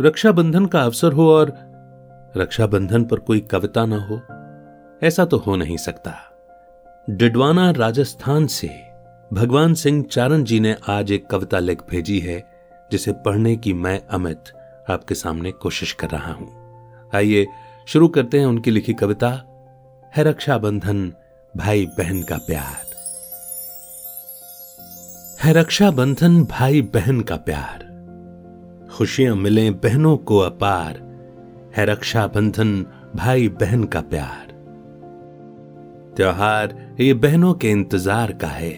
रक्षाबंधन का अवसर हो और रक्षाबंधन पर कोई कविता ना हो, ऐसा तो हो नहीं सकता। डिडवाना राजस्थान से भगवान सिंह चारण जी ने आज एक कविता लिख भेजी है, जिसे पढ़ने की मैं अमित आपके सामने कोशिश कर रहा हूँ। आइए शुरू करते हैं उनकी लिखी कविता, है रक्षाबंधन भाई बहन का प्यार। है रक्षाबंधन भाई बहन का प्यार। खुशियाँ मिले बहनों को अपार, है रक्षाबंधन भाई बहन का प्यार। त्योहार ये बहनों के इंतज़ार का है।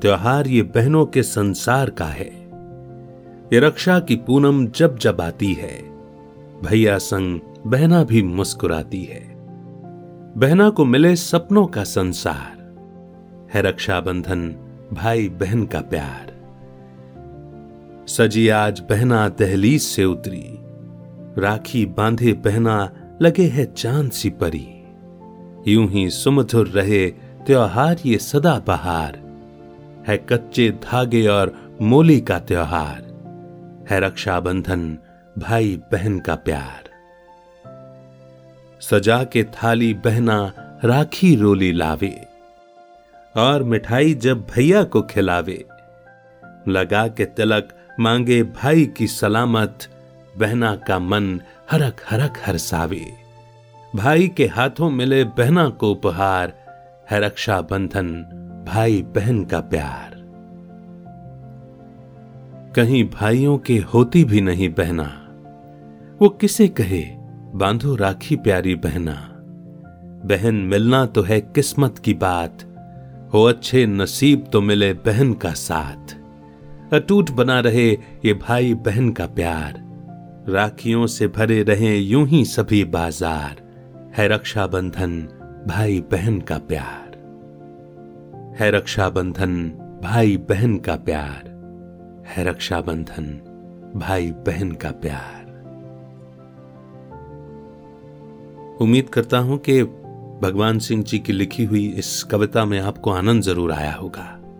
त्योहार ये बहनों के संसार का है। ये रक्षा की पूनम जब जब आती है, भैया संग बहना भी मुस्कुराती है। बहना को मिले सपनों का संसार, है रक्षाबंधन भाई बहन का प्यार। सजी आज बहना दहलीज से उतरी। राखी बांधे बहना लगे है चाँद सी परी। यूँ ही सुमधुर रहे त्योहार ये सदा बहार। है कच्चे धागे और मोली का त्योहार। है रक्षाबंधन भाई बहन का प्यार। सजा के थाली बहना राखी रोली लावे। और मिठाई जब भैया को खिलावे। लगा के तिलक मांगे भाई की सलामत, बहना का मन हरक हरक हरसावे भाई के हाथों मिले बहना को उपहार, है रक्षा बंधन भाई बहन का प्यार। कहीं भाइयों के होती भी नहीं बहना, वो किसे कहे, बांधो राखी प्यारी बहना। बहन मिलना तो है किस्मत की बात, हो अच्छे नसीब तो मिले बहन का साथ। अटूट बना रहे ये भाई बहन का प्यार। राखियों से भरे रहे यूँ ही सभी बाज़ार। है रक्षाबंधन भाई बहन का प्यार। है रक्षाबंधन भाई बहन का प्यार। है रक्षाबंधन भाई बहन का प्यार। उम्मीद करता हूँ कि भगवान सिंह जी की लिखी हुई इस कविता में आपको आनंद ज़रूर आया होगा।